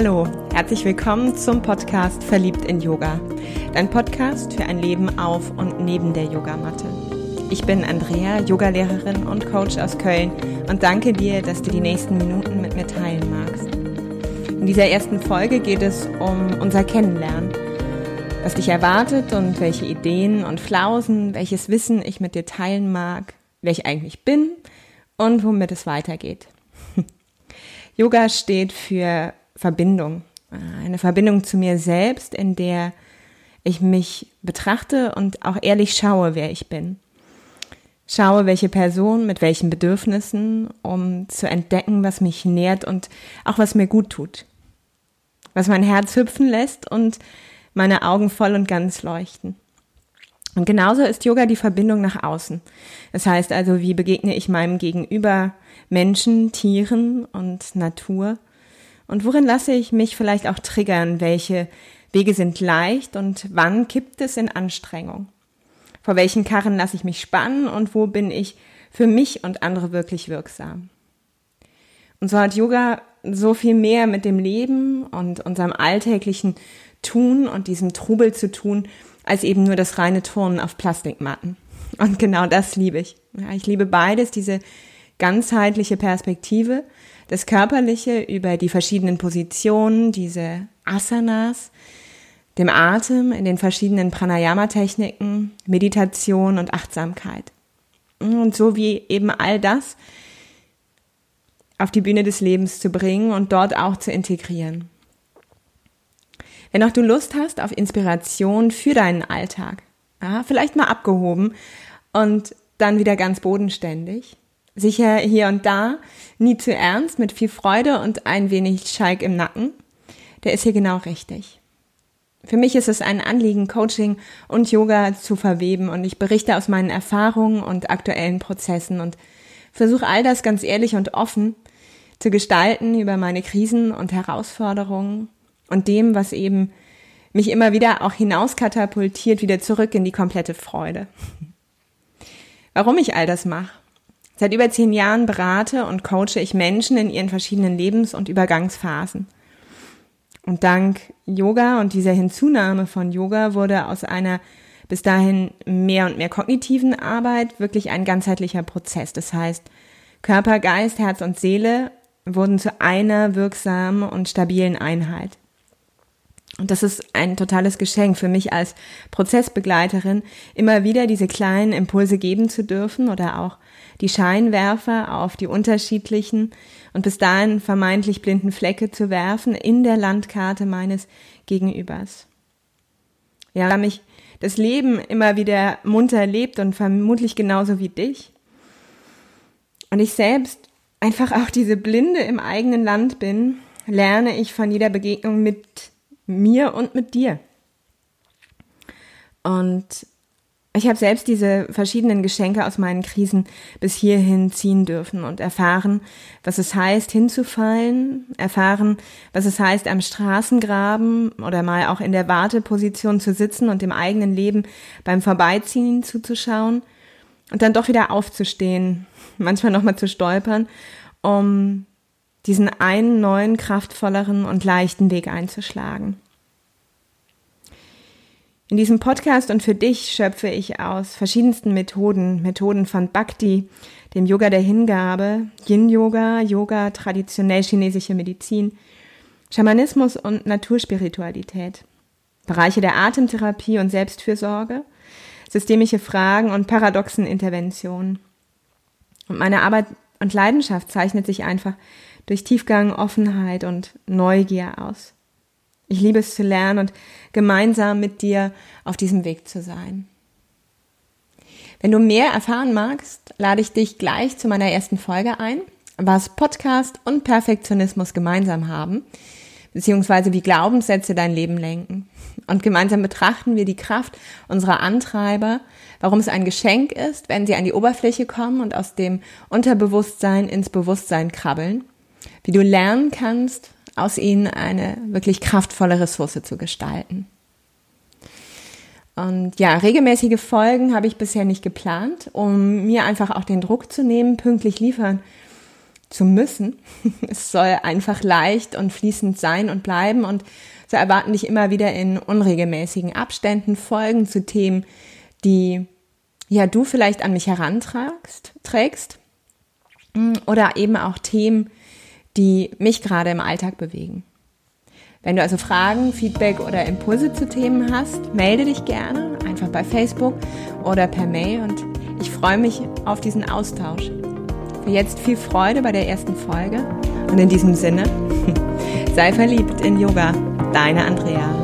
Hallo, herzlich willkommen zum Podcast Verliebt in Yoga. Dein Podcast für ein Leben auf und neben der Yogamatte. Ich bin Andrea, Yogalehrerin und Coach aus Köln und danke dir, dass du die nächsten Minuten mit mir teilen magst. In dieser ersten Folge geht es um unser Kennenlernen. Was dich erwartet und welche Ideen und Flausen, welches Wissen ich mit dir teilen mag, wer ich eigentlich bin und womit es weitergeht. Yoga steht für Verbindung. Eine Verbindung zu mir selbst, in der ich mich betrachte und auch ehrlich schaue, wer ich bin. Schaue, welche Person mit welchen Bedürfnissen, um zu entdecken, was mich nährt und auch was mir gut tut. Was mein Herz hüpfen lässt und meine Augen voll und ganz leuchten. Und genauso ist Yoga die Verbindung nach außen. Das heißt also, wie begegne ich meinem Gegenüber Menschen, Tieren und Natur? Und worin lasse ich mich vielleicht auch triggern? Welche Wege sind leicht und wann kippt es in Anstrengung? Vor welchen Karren lasse ich mich spannen und wo bin ich für mich und andere wirklich wirksam? Und so hat Yoga so viel mehr mit dem Leben und unserem alltäglichen Tun und diesem Trubel zu tun, als eben nur das reine Turnen auf Plastikmatten. Und genau das liebe ich. Ja, ich liebe beides, diese ganzheitliche Perspektive das Körperliche über die verschiedenen Positionen, diese Asanas, dem Atem in den verschiedenen Pranayama-Techniken, Meditation und Achtsamkeit. Und so wie eben all das auf die Bühne des Lebens zu bringen und dort auch zu integrieren. Wenn auch du Lust hast auf Inspiration für deinen Alltag, ja, vielleicht mal abgehoben und dann wieder ganz bodenständig, Sicher hier und da, nie zu ernst, mit viel Freude und ein wenig Schalk im Nacken. Der ist hier genau richtig. Für mich ist es ein Anliegen, Coaching und Yoga zu verweben und ich berichte aus meinen Erfahrungen und aktuellen Prozessen und versuche all das ganz ehrlich und offen zu gestalten über meine Krisen und Herausforderungen und dem, was eben mich immer wieder auch hinauskatapultiert, wieder zurück in die komplette Freude. Warum ich all das mache Seit über zehn Jahren berate und coache ich Menschen in ihren verschiedenen Lebens- und Übergangsphasen. Und dank Yoga und dieser Hinzunahme von Yoga wurde aus einer bis dahin mehr und mehr kognitiven Arbeit wirklich ein ganzheitlicher Prozess. Das heißt, Körper, Geist, Herz und Seele wurden zu einer wirksamen und stabilen Einheit. Und das ist ein totales Geschenk für mich als Prozessbegleiterin, immer wieder diese kleinen Impulse geben zu dürfen oder auch die Scheinwerfer auf die unterschiedlichen und bis dahin vermeintlich blinden Flecke zu werfen in der Landkarte meines Gegenübers. Ja, da mich das Leben immer wieder munter lebt und vermutlich genauso wie dich. Und ich selbst einfach auch diese Blinde im eigenen Land bin, lerne ich von jeder Begegnung mit mir und mit dir. Und ich habe selbst diese verschiedenen Geschenke aus meinen Krisen bis hierhin ziehen dürfen und erfahren, was es heißt, hinzufallen, erfahren, was es heißt, am Straßengraben oder mal auch in der Warteposition zu sitzen und dem eigenen Leben beim Vorbeiziehen zuzuschauen und dann doch wieder aufzustehen, manchmal nochmal zu stolpern, um diesen einen neuen, kraftvolleren und leichten Weg einzuschlagen. In diesem Podcast und für dich schöpfe ich aus verschiedensten Methoden, Methoden von Bhakti, dem Yoga der Hingabe, Yin-Yoga, Yoga, traditionell chinesische Medizin, Schamanismus und Naturspiritualität, Bereiche der Atemtherapie und Selbstfürsorge, systemische Fragen und paradoxen Interventionen. Und meine Arbeit und Leidenschaft zeichnet sich einfach durch Tiefgang, Offenheit und Neugier aus. Ich liebe es zu lernen und gemeinsam mit dir auf diesem Weg zu sein. Wenn du mehr erfahren magst, lade ich dich gleich zu meiner ersten Folge ein, was Podcast und Perfektionismus gemeinsam haben, beziehungsweise wie Glaubenssätze dein Leben lenken. Und gemeinsam betrachten wir die Kraft unserer Antreiber, warum es ein Geschenk ist, wenn sie an die Oberfläche kommen und aus dem Unterbewusstsein ins Bewusstsein krabbeln, wie du lernen kannst, aus ihnen eine wirklich kraftvolle Ressource zu gestalten. Und ja, regelmäßige Folgen habe ich bisher nicht geplant, um mir einfach auch den Druck zu nehmen, pünktlich liefern zu müssen. Es soll einfach leicht und fließend sein und bleiben und so erwarten dich immer wieder in unregelmäßigen Abständen Folgen zu Themen, die ja du vielleicht an mich herantragst, trägst mm, oder eben auch Themen, die mich gerade im Alltag bewegen. Wenn du also Fragen, Feedback oder Impulse zu Themen hast, melde dich gerne einfach bei Facebook oder per Mail und ich freue mich auf diesen Austausch. Für jetzt viel Freude bei der ersten Folge und in diesem Sinne, sei verliebt in Yoga, deine Andrea.